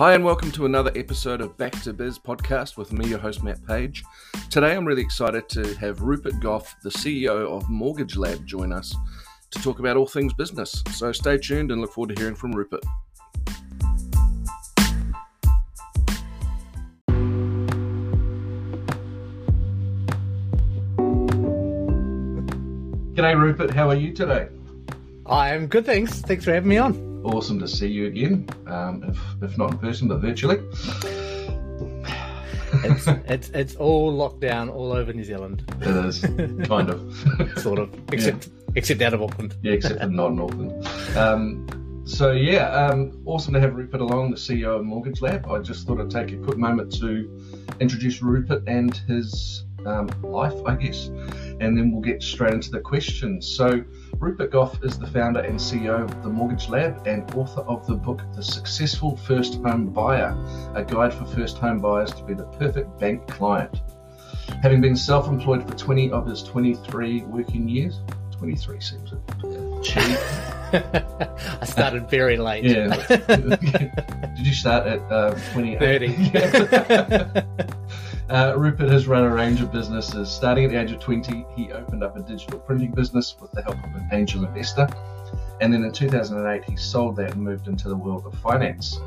Hi, and welcome to another episode of Back to Biz podcast with me, your host, Matt Page. Today, I'm really excited to have Rupert Gough, the CEO of Mortgage Lab, join us to talk about all things business. So stay tuned and look forward to hearing from Rupert. G'day, Rupert. How are you today? I'm good, thanks. Thanks for having me on. Awesome to see you again, um, if, if not in person, but virtually. It's, it's it's all lockdown all over New Zealand. It is, kind of. sort of, except except out of Auckland. Yeah, except for not in Auckland. Um, so yeah, um, awesome to have Rupert along, the CEO of Mortgage Lab. I just thought I'd take a quick moment to introduce Rupert and his um, life, I guess, and then we'll get straight into the questions. So Rupert Gough is the founder and CEO of the Mortgage Lab and author of the book The Successful First Home Buyer, a guide for first home buyers to be the perfect bank client. Having been self-employed for 20 of his 23 working years, 23 seems cheap. I started very late. Yeah. Did you start at uh, 28? 30. Uh, Rupert has run a range of businesses. Starting at the age of 20, he opened up a digital printing business with the help of an angel investor. And then in 2008, he sold that and moved into the world of finance.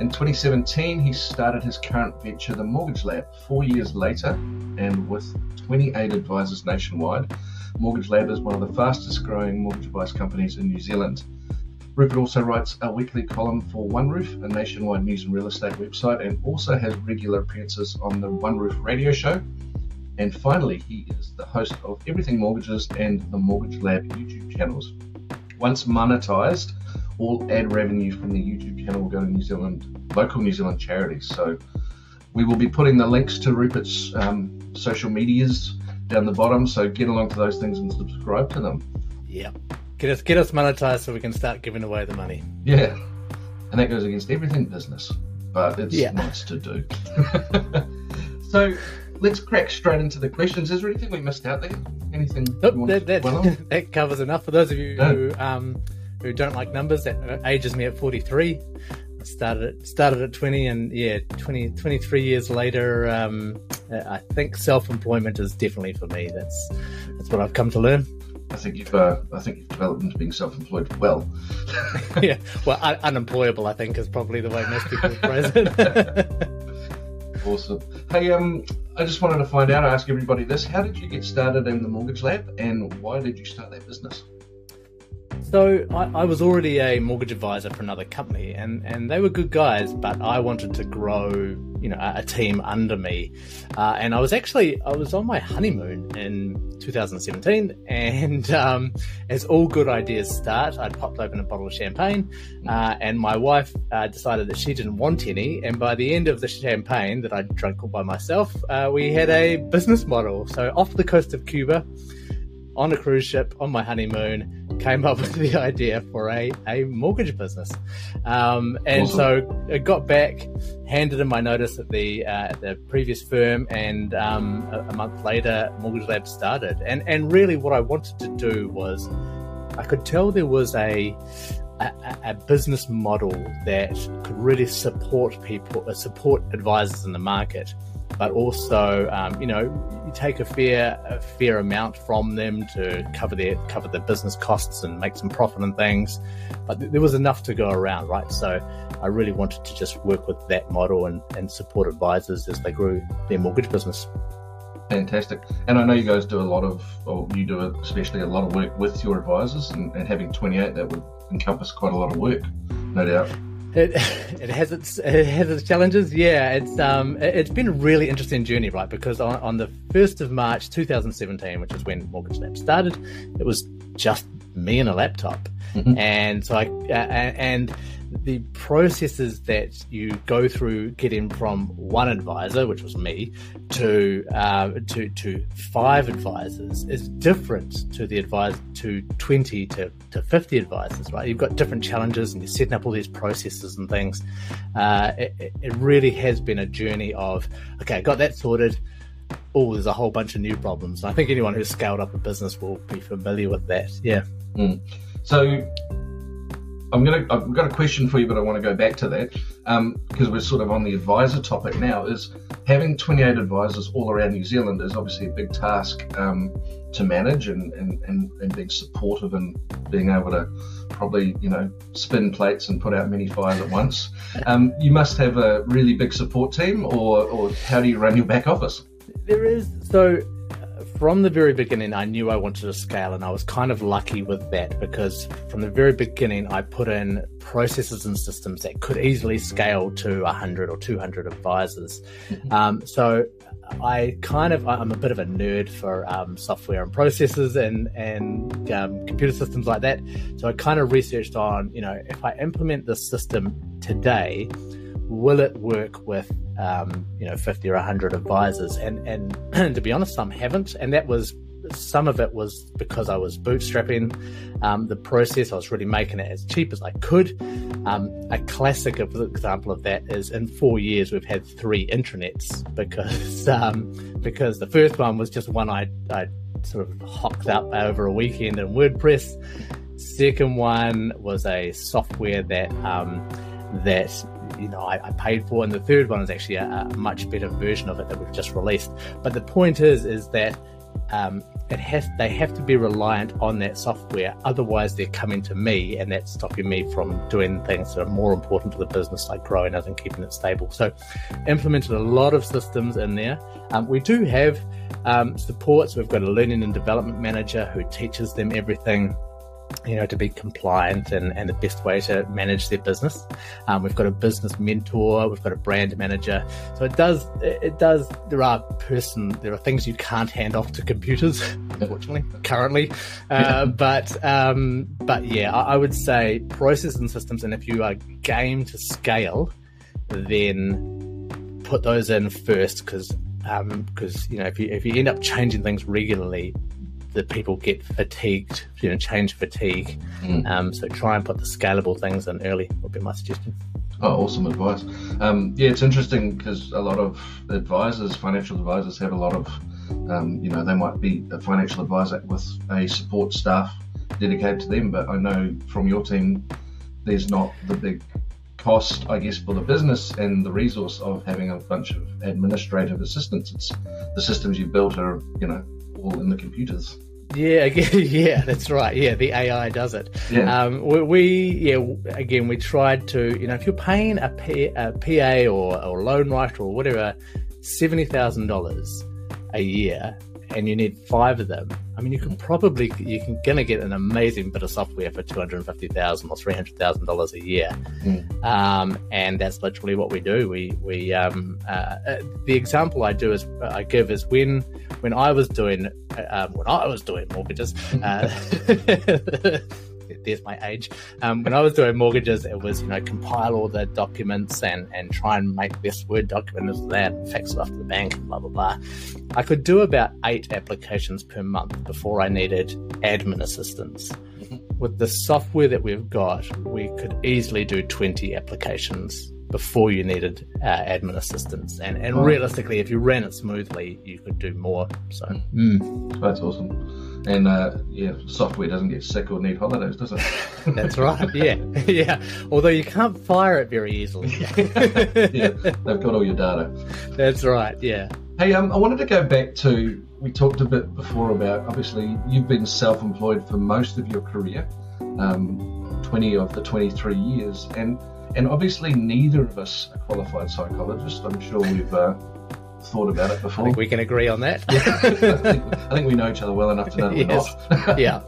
In 2017, he started his current venture, the Mortgage Lab. Four years later, and with 28 advisors nationwide, Mortgage Lab is one of the fastest growing mortgage advice companies in New Zealand. Rupert also writes a weekly column for OneRoof, a nationwide news and real estate website, and also has regular appearances on the OneRoof radio show. And finally, he is the host of Everything Mortgages and the Mortgage Lab YouTube channels. Once monetized, all ad revenue from the YouTube channel will go to New Zealand, local New Zealand charities. So we will be putting the links to Rupert's um, social medias down the bottom. So get along to those things and subscribe to them. Yep. Get us get us monetized so we can start giving away the money. Yeah, and that goes against everything business, but it's Yeah. nice to do. so let's crack straight into the questions. Is there anything we missed out there? Anything Nope, that, that, dwell on? that covers enough. For those of you No. who um, who don't like numbers, that ages me at 43. I started at, started at 20, and yeah, 20, 23 years later, um, I think self-employment is definitely for me. That's that's what I've come to learn. I think you've, uh, I think you've developed into being self-employed well. yeah, well, un- unemployable, I think, is probably the way most people phrase it. Awesome. Hey, um, I just wanted to find out. I ask everybody this: How did you get started in the Mortgage Lab, and why did you start that business? So I, I was already a mortgage advisor for another company, and, and they were good guys, but I wanted to grow, you know, a, a team under me. Uh, and I was actually I was on my honeymoon in 2017, and um, as all good ideas start, I popped open a bottle of champagne, uh, and my wife uh, decided that she didn't want any. And by the end of the champagne that I drank all by myself, uh, we had a business model. So off the coast of Cuba on a cruise ship on my honeymoon came up with the idea for a, a mortgage business um, and Awesome. so I got back handed in my notice at the uh, at the previous firm and um, a, a month later mortgage lab started and and really what I wanted to do was I could tell there was a a, a- a business model that could really support people, uh, support advisors in the market, but also, um, you know, take a fair a fair amount from them to cover their cover their business costs and make some profit and things. But th- there was enough to go around, right? So I really wanted to just work with that model and, and support advisors as they grew their mortgage business. Fantastic. And I know you guys do a lot of, or you do especially a lot of work with your advisors, and, and having 28, that would encompass quite a lot of work, no doubt. It, it has its it has its challenges. Yeah, it's um it- it's been a really interesting journey, right? Because on, on the first of March, 2017, which is when Mortgage Lab started, it was just me and a laptop, Mhm. and so I uh, and the processes that you go through getting from one advisor, which was me, to uh, to to five advisors is different to the advisor to twenty to, to fifty advisors, right? You've got different challenges, and you're setting up all these processes and things. Uh, it, it- really has been a journey of okay, got that sorted. Oh, there's a whole bunch of new problems. And I think anyone who's scaled up a business will be familiar with that. Yeah. So I'm gonna I've got a question for you, but I want to go back to that because um, we're sort of on the advisor topic now. Is having 28 advisors all around New Zealand is obviously a big task um, to manage, and, and and and being supportive and being able to probably you know spin plates and put out many fires at once. Um, you must have a really big support team, or or how do you run your back office? There is so from the very beginning, I knew I wanted to scale, and I was kind of lucky with that because from the very beginning, I put in processes and systems that could easily scale to 100 or 200 advisors. Mm-hmm. Um, so I kind of I'm a bit of a nerd for um, software and processes and and um, computer systems like that. So I kind of researched on you know if I implement this system today, will it work with um, you know 50 or 100 advisors and and to be honest some haven't and that was some of it was because I was bootstrapping um, the process. I was really making it as cheap as I could. Um, a classic example of that is in four years we've had three intranets because um, because the first one was just one I I sort of hocked up over a weekend in WordPress. Second one was a software that um, that you know I, I, paid for, and the third one is actually a, a, much better version of it that we've just released. But the point is, is that um, it has they have to be reliant on that software, otherwise they're coming to me, and that's stopping me from doing things that are more important to the business, like growing it and keeping it stable. So, implemented a lot of systems in there. Um, we do have um, support, so we've got a learning and development manager who teaches them everything you know, to be compliant and, and the best way to manage their business. Um, we've got a business mentor, we've got a brand manager. So it does, it does, there are person, there are things you can't hand off to computers, unfortunately, currently. Uh, but, um, but yeah, I, I would say process and systems. And if you are game to scale, then put those in first because because um, you know if you if you end up changing things regularly, that people get fatigued, you know, change fatigue. Mm. Um, so try and put the scalable things in early would be my suggestion. Oh, awesome advice. Um, yeah, it's interesting because a lot of advisors, financial advisors, have a lot of, um, you know, they might be a financial advisor with a support staff dedicated to them, but I know from your team, there's not the big cost, I guess, for the business and the resource of having a bunch of administrative assistants. It's the systems you built are, you know, all in the computers. Yeah, yeah, that's right. Yeah, the AI does it. Yeah. Um, we, we, yeah, again, we tried to, you know, if you're paying a, P, a PA or, or loan writer or whatever, seventy thousand dollars a year and you need five of them, I mean, you can probably you can gonna get an amazing bit of software for two hundred and fifty thousand or three hundred thousand dollars a year, mm. um, and that's literally what we do. We we um, uh, uh the example I do is I give is when when I was doing uh, um, when I was doing mortgages. Uh, there's my age. Um, when I was doing mortgages, it was you know compile all the documents and and try and make this Word document as that, fax it off to the bank, blah blah blah. I could do about eight applications per month before I needed admin assistance. Mm-hmm. With the software that we've got, we could easily do 20 applications before you needed uh, admin assistance. And, and realistically, if you ran it smoothly, you could do more. So mm. that's awesome. And uh, yeah, software doesn't get sick or need holidays, does it? That's right. Yeah, yeah. Although you can't fire it very easily. yeah, they've got all your data. That's right. Yeah. Hey, um, I wanted to go back to we talked a bit before about obviously you've been self-employed for most of your career, um, twenty of the twenty-three years, and and obviously neither of us are qualified psychologists. I'm sure we've. Uh, thought about it before. I think we can agree on that. Yeah. I, think, I, think, we know each other well enough to know we're yes. not. yeah.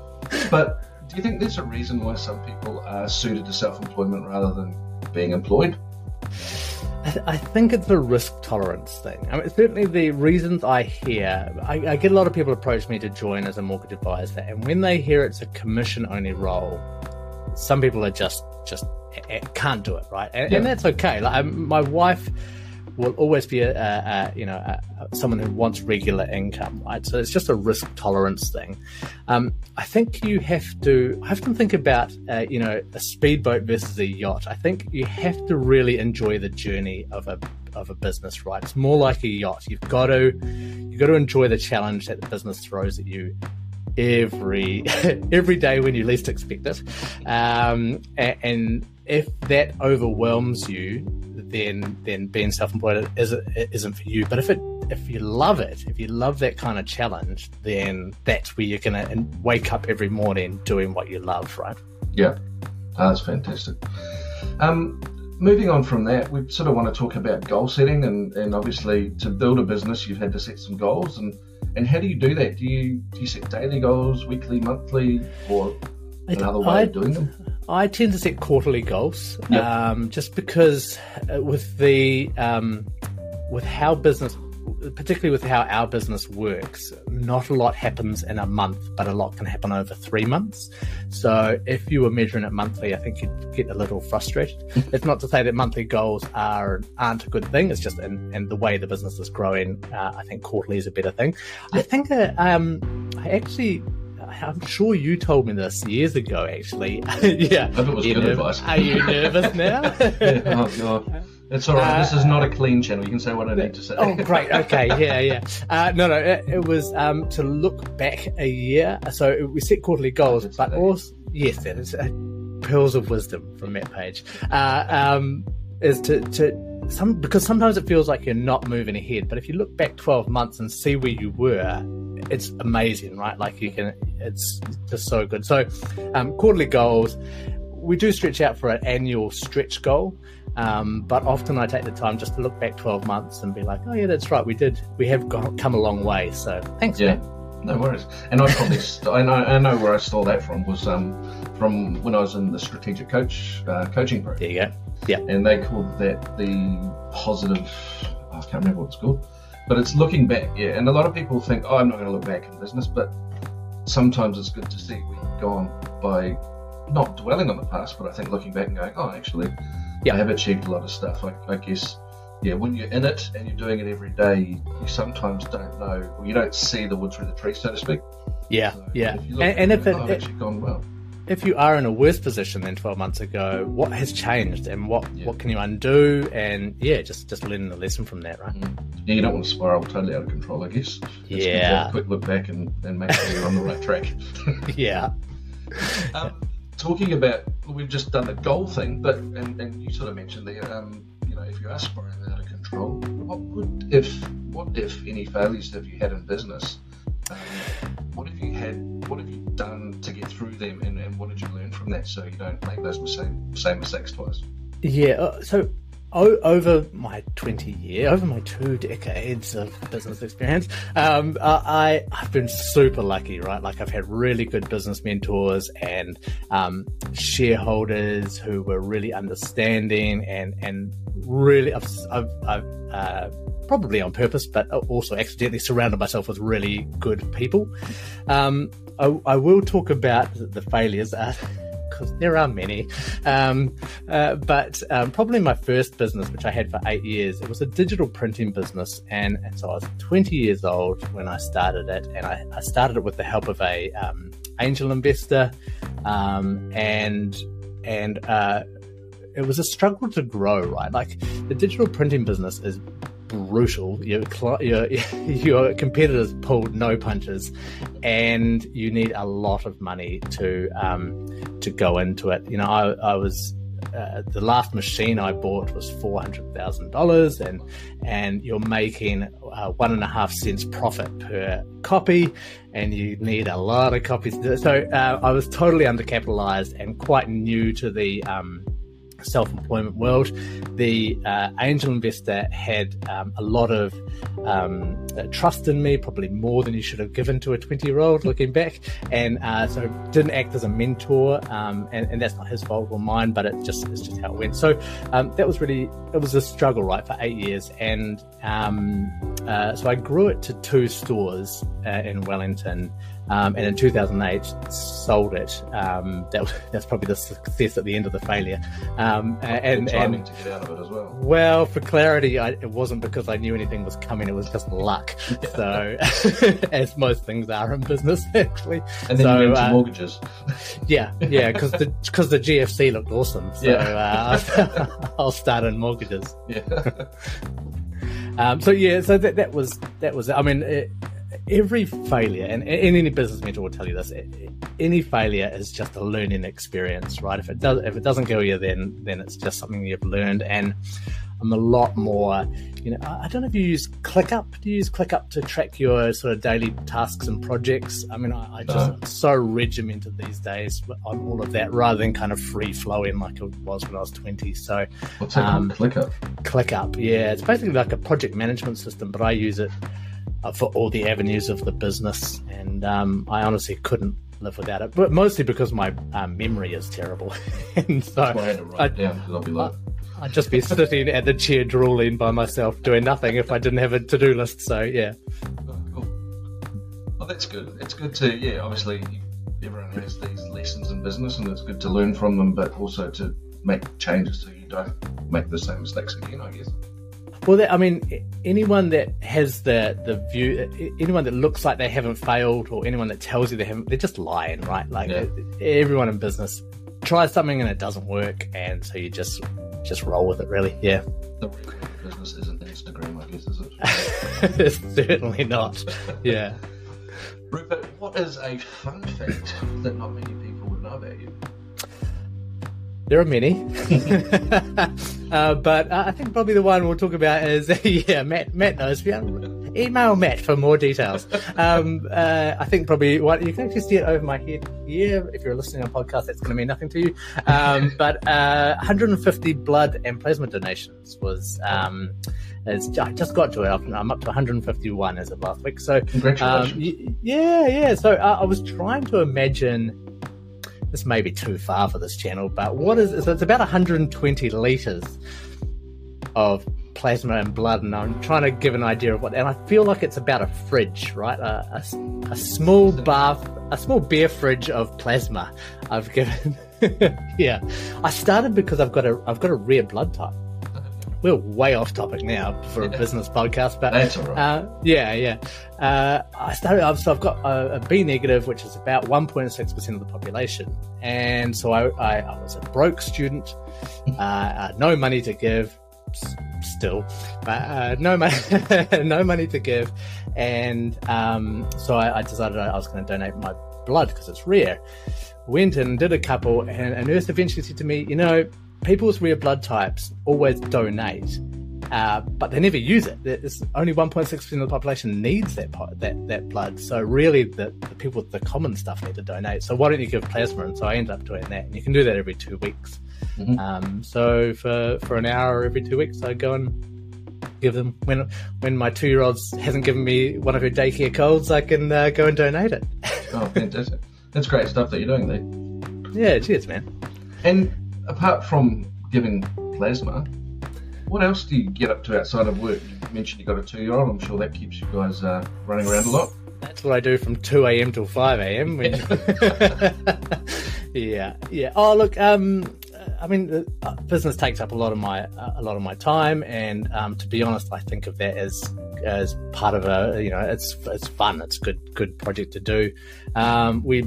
But do you think there's a reason why some people are suited to self-employment rather than being employed? I, th- I think it's a risk tolerance thing. I mean, certainly the reasons I hear, I, I get a lot of people approach me to join as a mortgage advisor, and when they hear it's a commission-only role, some people are just just eh, eh, can't do it, right? And, yeah. and that's okay. Like um, my wife will always be a, a, a you know a, someone who wants regular income, right? So it's just a risk tolerance thing. Um, I think you have to I have to think about uh, you know a speedboat versus a yacht. I think you have to really enjoy the journey of a of a business, right? It's more like a yacht. You've got to you've got to enjoy the challenge that the business throws at you every every day when you least expect it. Um, and if that overwhelms you, then then being self-employed isn't, isn't for you. But if it if you love it, if you love that kind of challenge, then that's where you're gonna wake up every morning doing what you love, right? Yeah, oh, that's fantastic. Um, moving on from that, we sort of want to talk about goal setting, and, and obviously to build a business, you've had to set some goals, and and how do you do that? Do you do you set daily goals, weekly, monthly, or another way I, of doing them? I tend to set quarterly goals, yep. um, just because uh, with the um, with how business particularly with how our business works, not a lot happens in a month, but a lot can happen over three months. So if you were measuring it monthly, I think you'd get a little frustrated. it's not to say that monthly goals are aren't a good thing. It's just in, in the way the business is growing. Uh, I think quarterly is a better thing. I think uh, um, I actually I'm sure you told me this years ago, actually. yeah. I it was good advice. Are you nervous now? yeah, oh, God. It's all right. Uh, this is not a clean channel. You can say what I need to say. Oh, great. Okay. Yeah, yeah. Uh, no, no. It, it was um, to look back a year. So we set quarterly goals, but also yes, that is uh, pearls of wisdom from Matt Page. Uh, um, is to to some because sometimes it feels like you're not moving ahead, but if you look back 12 months and see where you were, it's amazing, right? Like you can, it's just so good. So, um, quarterly goals. We do stretch out for an annual stretch goal. Um, but often I take the time just to look back 12 months and be like, oh, yeah, that's right. We did, we have got, come a long way. So thanks, yeah. man. No worries. And I probably, st- I, know, I know where I stole that from was um, from when I was in the strategic coach uh, coaching program. There you go. Yeah. And they called that the positive, I can't remember what it's called, but it's looking back. Yeah. And a lot of people think, oh, I'm not going to look back in business, but sometimes it's good to see where you've gone by not dwelling on the past, but I think looking back and going, oh, actually, yeah. I have achieved a lot of stuff. I, I, guess, yeah, when you're in it and you're doing it every day, you, sometimes don't know, or you don't see the wood through the tree, so to speak. Yeah, so yeah. If and, and if it, oh, it, actually gone well. If you are in a worse position than 12 months ago, what has changed and what, yeah. what can you undo? And yeah, just just learning the lesson from that, right? Mm. Yeah, you don't want to spiral totally out of control, I guess. It's yeah. quick look back and, and make sure you're on the right track. yeah. Um, talking about we've just done the goal thing, but and, and you sort of mentioned there, um, you know, if you are spiraling out of control, what would if what if any failures have you had in business? Um, what have you had? What have you done to get through them, and, so you don't make those same same mistakes twice? Yeah, uh, so over my 20 year, over my two decades of business experience, um, I, I've been super lucky, right? Like I've had really good business mentors and um, shareholders who were really understanding and, and really, I've, I've, I've uh, probably on purpose, but also accidentally surrounded myself with really good people. Um, I, I, will talk about the failures. Uh, because there are many. Um, uh, but um, probably my first business, which I had for eight years, it was a digital printing business. And, and so I was 20 years old when I started it. And I, I started it with the help of a um, angel investor. Um, and and uh, it was a struggle to grow, right? Like the digital printing business is brutal. Your, your, your competitors pulled no punches, and you need a lot of money to um, to go into it. You know, I, I was uh, the last machine I bought was four hundred thousand dollars, and and you're making uh, one and a half cents profit per copy, and you need a lot of copies. So uh, I was totally undercapitalized and quite new to the um, self employment world. The uh, angel investor had um, a lot of um, uh, trust in me, probably more than you should have given to a 20 year old looking back. And uh, so didn't act as a mentor. Um, and, and, that's not his fault or mine, but it just it's just how it went. So um, that was really, it was a struggle, right, for eight years. And um, uh, so I grew it to two stores uh, in Wellington. Um, and in 2008 sold it. Um, that that's probably the success at the end of the failure. Um, and, and, to get out of it as well. Well, for clarity, I, it wasn't because I knew anything was coming; it was just luck. so, as most things are in business, actually. And then so, you uh, mortgages. yeah, yeah, because the because the GFC looked awesome. So yeah. uh, I'll start in mortgages. Yeah. Um, so yeah, so that that was that was. I mean, it, every failure, and, and any business mentor will tell you this, any failure is just a learning experience, right? If it does, if it doesn't go you, then then it's just something you've learned. And I'm a lot more, you know, I don't know if you use ClickUp. Do you use ClickUp to track your sort of daily tasks and projects? I mean, I, I just no. so regimented these days on all of that rather than kind of free flowing like it was when I was 20. So, what's that um, ClickUp? ClickUp, yeah, it's basically like a project management system, but I use it for all the avenues of the business, and um, I honestly couldn't live without it. But mostly because my um, memory is terrible, and so I had to write I, it down because I'll be like. I'd just be sitting at the chair drooling by myself, doing nothing if I didn't have a to-do list. So yeah. Oh, cool. Well, that's good. It's good to yeah. Obviously, everyone has these lessons in business, and it's good to learn from them, but also to make changes so you don't make the same mistakes again. I guess. Well, I mean, anyone that has the the view, anyone that looks like they haven't failed, or anyone that tells you they haven't, they're just lying, right? Like yeah. everyone in business tries something and it doesn't work, and so you just just roll with it, really. Yeah. The business isn't Instagram, I guess, is it? Certainly not. Yeah. Rupert, what is a fun fact that not many people would know about you? There are many, uh, but uh, I think probably the one we'll talk about is yeah, Matt. Matt knows. Email Matt for more details. Um, uh, I think probably what you can actually see it over my head here. If you're listening on podcast, that's going to mean nothing to you. Um, but 150 uh, blood and plasma donations was. Um, I just got to it. I'm up to 151 as of last week. So, congratulations. Um, yeah, yeah. So uh, I was trying to imagine this may be too far for this channel, but what is so it's about 120 liters of plasma and blood, and I'm trying to give an idea of what. And I feel like it's about a fridge, right? A, a, a small bath, a small beer fridge of plasma. I've given. yeah, I started because I've got a I've got a rare blood type we're way off topic now for a business podcast, but that's all right. Uh, yeah, yeah. Uh, I started. So I've got a, a B negative, which is about 1.6 percent of the population, and so I, I, I was a broke student, uh, uh no money to give, still, but uh, no money, no money to give, and um, so I, I decided I was going to donate my blood because it's rare. Went and did a couple, and a nurse eventually said to me, "You know." people with rare blood types always donate, uh, but they never use it. It's only 1.6% of the population needs that that, that blood. So really, the, the, people with the common stuff need to donate. So why don't you give plasma? And so I end up doing that, and you can do that every two weeks. Mm-hmm. Um, so for for an hour every two weeks, I go and give them when when my two year old hasn't given me one of her daycare colds, I can uh, go and donate it. oh, fantastic! That's great stuff that you're doing there. Yeah, cheers, man. And apart from giving plasma, what else do you get up to outside of work? You mentioned you got a two-year-old. I'm sure that keeps you guys uh, running around a lot. That's what I do from two a.m. till five a.m. yeah, yeah. Oh, look. Um, I mean, uh, business takes up a lot of my uh, a lot of my time, and um, to be honest, I think of that as as part of a you know it's it's fun. It's a good good project to do. Um, we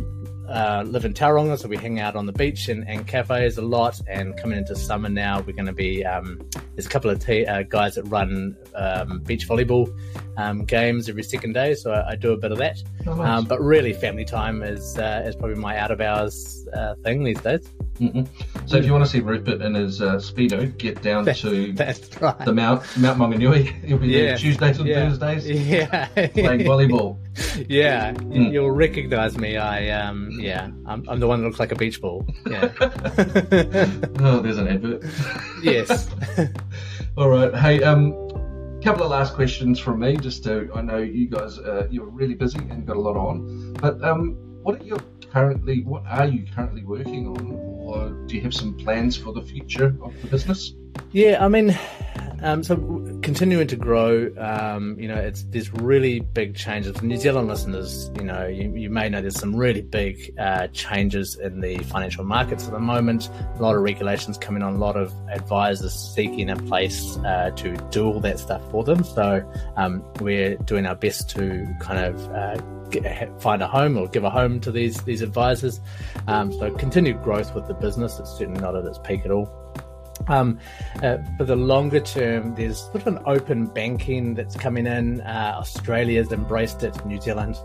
uh, live in Tauranga, so we hang out on the beach and, and cafes a lot. And coming into summer now, we're going to be um, there's a couple of t- uh, guys that run um, beach volleyball um, games every second day, so I, I do a bit of that. Oh, nice. Um, but really, family time is uh, is probably my out of hours uh, thing these days. Mm-mm. So if you want to see Rupert in his uh, speedo, get down that's, to that's right. the Mount Mount Maunganui. He'll be yeah. there Tuesdays and yeah. Thursdays. Yeah, playing volleyball. Yeah, mm. you'll recognise me. I um, yeah, I'm, I'm the one that looks like a beach ball. Yeah. oh, there's an advert. yes. All right. Hey, um, couple of last questions from me. Just to, I know you guys, uh, you're really busy and got a lot on, but um, what are your currently, what are you currently working on, or do you have some plans for the future of the business? Yeah, I mean, um, so continuing to grow, um, you know, it's there's really big changes. For New Zealand listeners, you know, you, you may know there's some really big uh, changes in the financial markets at the moment. A lot of regulations coming on, a lot of advisors seeking a place uh, to do all that stuff for them. So um, we're doing our best to kind of uh, find a home or give a home to these these advisors. Um, so continued growth with the business. It's certainly not at its peak at all. Um, uh, for the longer term, there's sort of an open banking that's coming in. Uh, Australia's embraced it. New Zealand,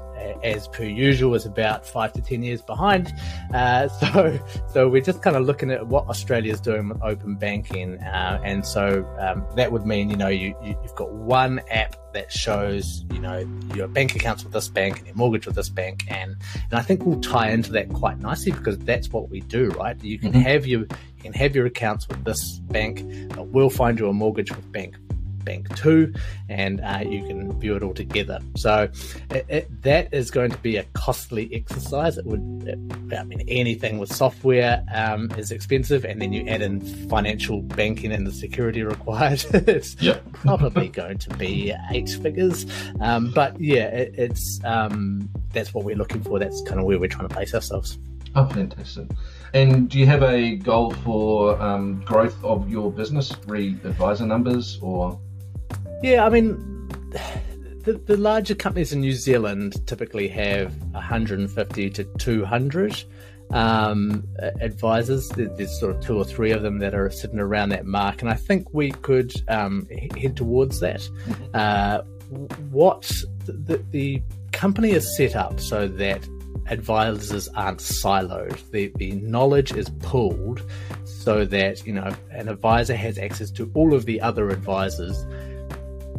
as per usual, is about five to ten years behind. Uh, so, so we're just kind of looking at what Australia's doing with open banking, uh, and so um, that would mean you know you, you you've got one app that shows you know your bank accounts with this bank and your mortgage with this bank and and I think we'll tie into that quite nicely because that's what we do right you can mm-hmm. have your you can have your accounts with this bank we'll find you a mortgage with bank Bank 2, and uh, you can view it all together. So it, it, that is going to be a costly exercise. It would, it, I mean, anything with software um, is expensive, and then you add in financial banking and the security required. it's yep. probably going to be eight figures. Um, but yeah, it's um, that's what we're looking for. That's kind of where we're trying to place ourselves. Oh, fantastic. And do you have a goal for um, growth of your business, re advisor numbers, or? Yeah, I mean, the, the larger companies in New Zealand typically have 150 to 200 um, advisors. There's sort of two or three of them that are sitting around that mark, and I think we could um, head towards that. Mm-hmm. Uh, what the, the company is set up so that advisors aren't siloed. The, the knowledge is pooled so that you know an advisor has access to all of the other advisors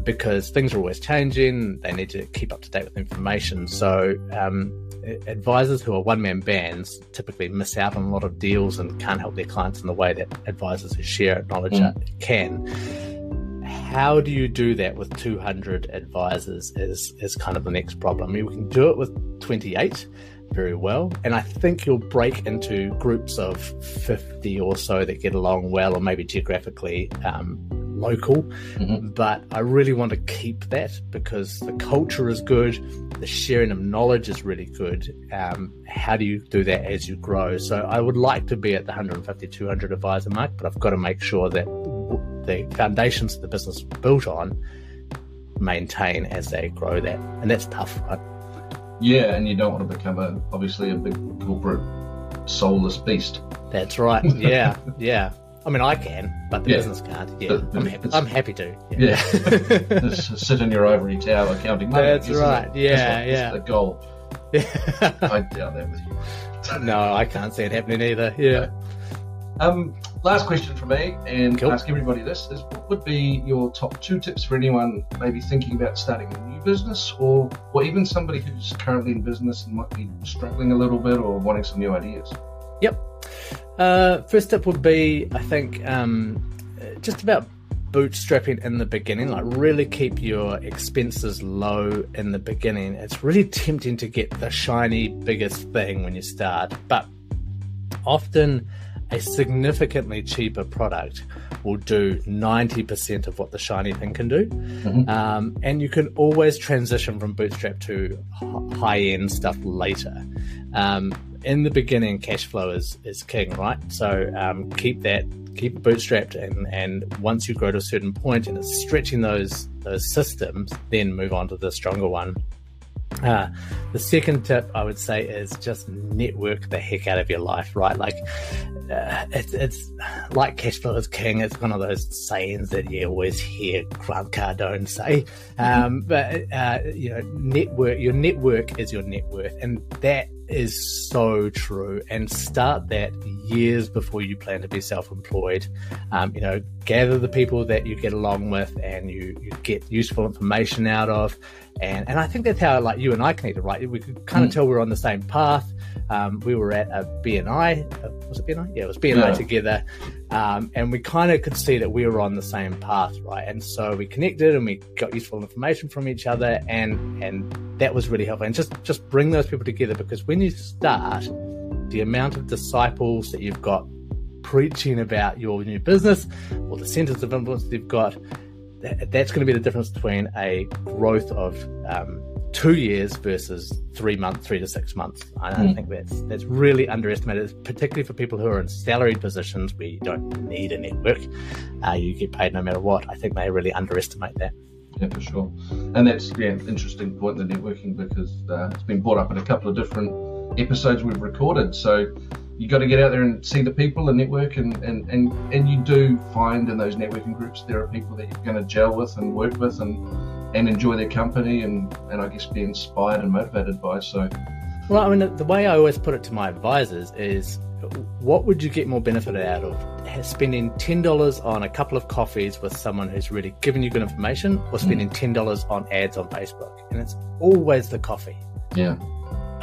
because things are always changing. They need to keep up to date with information. So, um, advisors who are one man bands typically miss out on a lot of deals and can't help their clients in the way that advisors who share knowledge mm. can. How do you do that with 200 advisors? Is, is kind of the next problem. I mean, we can do it with 28 very well. And I think you'll break into groups of 50 or so that get along well, or maybe geographically um, local, mm-hmm. but I really want to keep that because the culture is good, the sharing of knowledge is really good. Um, how do you do that as you grow? So I would like to be at the 150, 200 advisor mark, but I've got to make sure that the foundations of the business built on maintain as they grow that, and that's tough, right? Yeah, and you don't want to become a obviously a big corporate soulless beast. That's right. Yeah, yeah. I mean, I can, but the yeah. business can't. Yeah, but, I'm, happy, I'm happy to. Yeah, yeah. sit in your ivory tower counting money. That's right. Yeah, that's what, yeah. the goal. Yeah. I doubt that with you. no, I can't see it happening either. Yeah. Um, last question for me, and cool. ask everybody this: is what would be your top two tips for anyone maybe thinking about starting a new business, or or even somebody who's currently in business and might be struggling a little bit or wanting some new ideas? Yep. Uh, first tip would be, I think, um, just about bootstrapping in the beginning. Like, really keep your expenses low in the beginning. It's really tempting to get the shiny, biggest thing when you start, but often a significantly cheaper product will do 90% of what the shiny thing can do. Mm-hmm. Um, and you can always transition from bootstrap to high end stuff later. Um, in the beginning, cash flow is, is king, right? So um, keep that, keep it bootstrapped, and and once you grow to a certain point and it's stretching those those systems, then move on to the stronger one. Uh, the second tip I would say is just network the heck out of your life, right? Like uh, it's it's like cash flow is king. It's one of those sayings that you always hear Grant Cardone say. Mm-hmm. Um, but uh, you know, network your network is your net worth, and that is so true. And start that years before you plan to be self-employed. Um, you know, gather the people that you get along with, and you you get useful information out of. And and I think that's how like you and I connected, right? We could kind of mm. tell we're on the same path. Um, we were at a BNI, uh, was it BNI? Yeah, it was BNI yeah. together. Um, and we kind of could see that we were on the same path, right? And so we connected and we got useful information from each other, and and that was really helpful. And just just bring those people together because when you start, the amount of disciples that you've got preaching about your new business or the centers of influence you've got, that's going to be the difference between a growth of um, two years versus three months, three to six months. I mm. think that's that's really underestimated, particularly for people who are in salaried positions where you don't need a network. Uh, you get paid no matter what. I think they really underestimate that. Yeah, for sure. And that's yeah, interesting point, the networking, because uh, it's been brought up in a couple of different episodes we've recorded. So you got to get out there and see the people and network and, and, and, and you do find in those networking groups there are people that you're going to gel with and work with and and enjoy their company and, and I guess be inspired and motivated by so. Well I mean the way I always put it to my advisors is what would you get more benefit out of spending $10 on a couple of coffees with someone who's really given you good information or spending hmm. $10 on ads on Facebook? And it's always the coffee. Yeah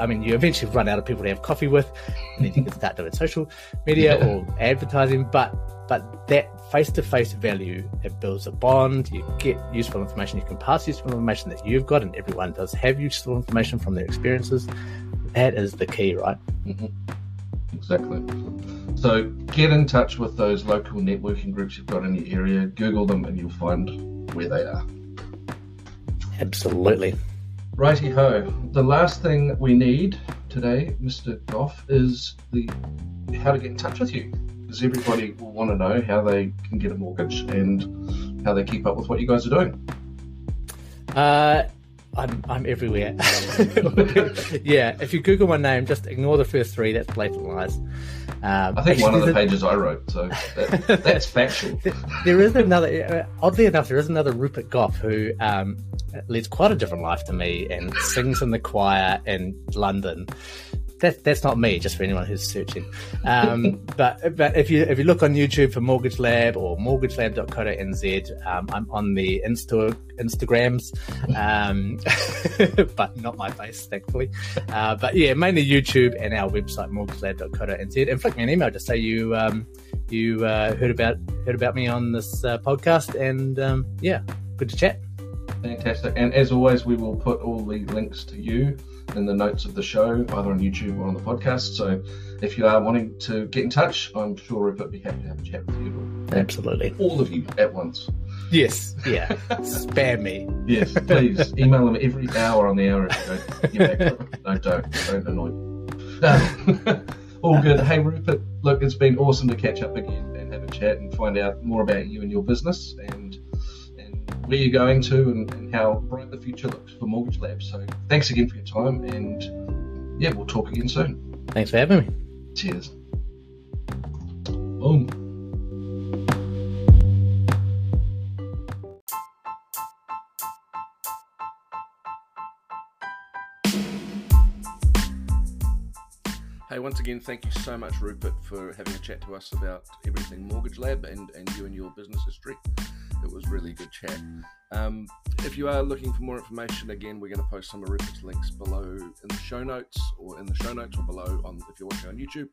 I mean, you eventually run out of people to have coffee with, and then you can start doing social media yeah. or advertising. But but that face-to-face value it builds a bond. You get useful information. You can pass useful information that you've got, and everyone does have useful information from their experiences. That is the key, right? Mm-hmm. Exactly. So get in touch with those local networking groups you've got in your area. Google them, and you'll find where they are. Absolutely. Righty ho. The last thing we need today, Mr. Gough, is the how to get in touch with you. Because everybody will want to know how they can get a mortgage and how they keep up with what you guys are doing. Uh, I'm I'm everywhere. yeah, if you Google my name, just ignore the first three. That's blatant lies. Um, I think one of the pages I wrote, so that, that's factual. There is another. Uh, oddly enough, there is another Rupert Gough who um, leads quite a different life to me and sings in the choir in London that, that's not me, just for anyone who's searching. Um, but but if you if you look on YouTube for Mortgage Lab or mortgagelab.co.nz, um, I'm on the Insta Instagrams, um, but not my face, thankfully. Uh, but yeah, mainly YouTube and our website mortgagelab.co.nz, and flick me an email to say you um, you uh, heard about heard about me on this uh, podcast, and um, yeah, good to chat. Fantastic. And as always, we will put all the links to you in the notes of the show, either on YouTube or on the podcast. So if you are wanting to get in touch, I'm sure Rupert would be happy to have a chat with you. Absolutely. All of you at once. Yes. Yeah. Spam me. Yes, please. Email them every hour on the hour if you don't get back. No, don't. Don't annoy me. all good. Hey, Rupert, look, it's been awesome to catch up again and have a chat and find out more about you and your business and where you're going to and, and how bright the future looks for Mortgage Lab. So thanks again for your time, and yeah, we'll talk again soon. Thanks for having me. Cheers. Boom. Hey, once again, thank you so much, Rupert, for having a chat to us about everything Mortgage Lab and, and you and your business history. It was really good chat. Um, if you are looking for more information, again, we're going to post some of Rupert's links below in the show notes, or in the show notes, or below on if you're watching on YouTube.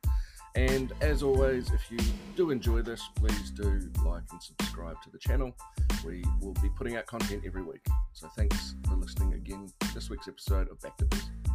And as always, if you do enjoy this, please do like and subscribe to the channel. We will be putting out content every week. So thanks for listening again this week's episode of Back to Biz.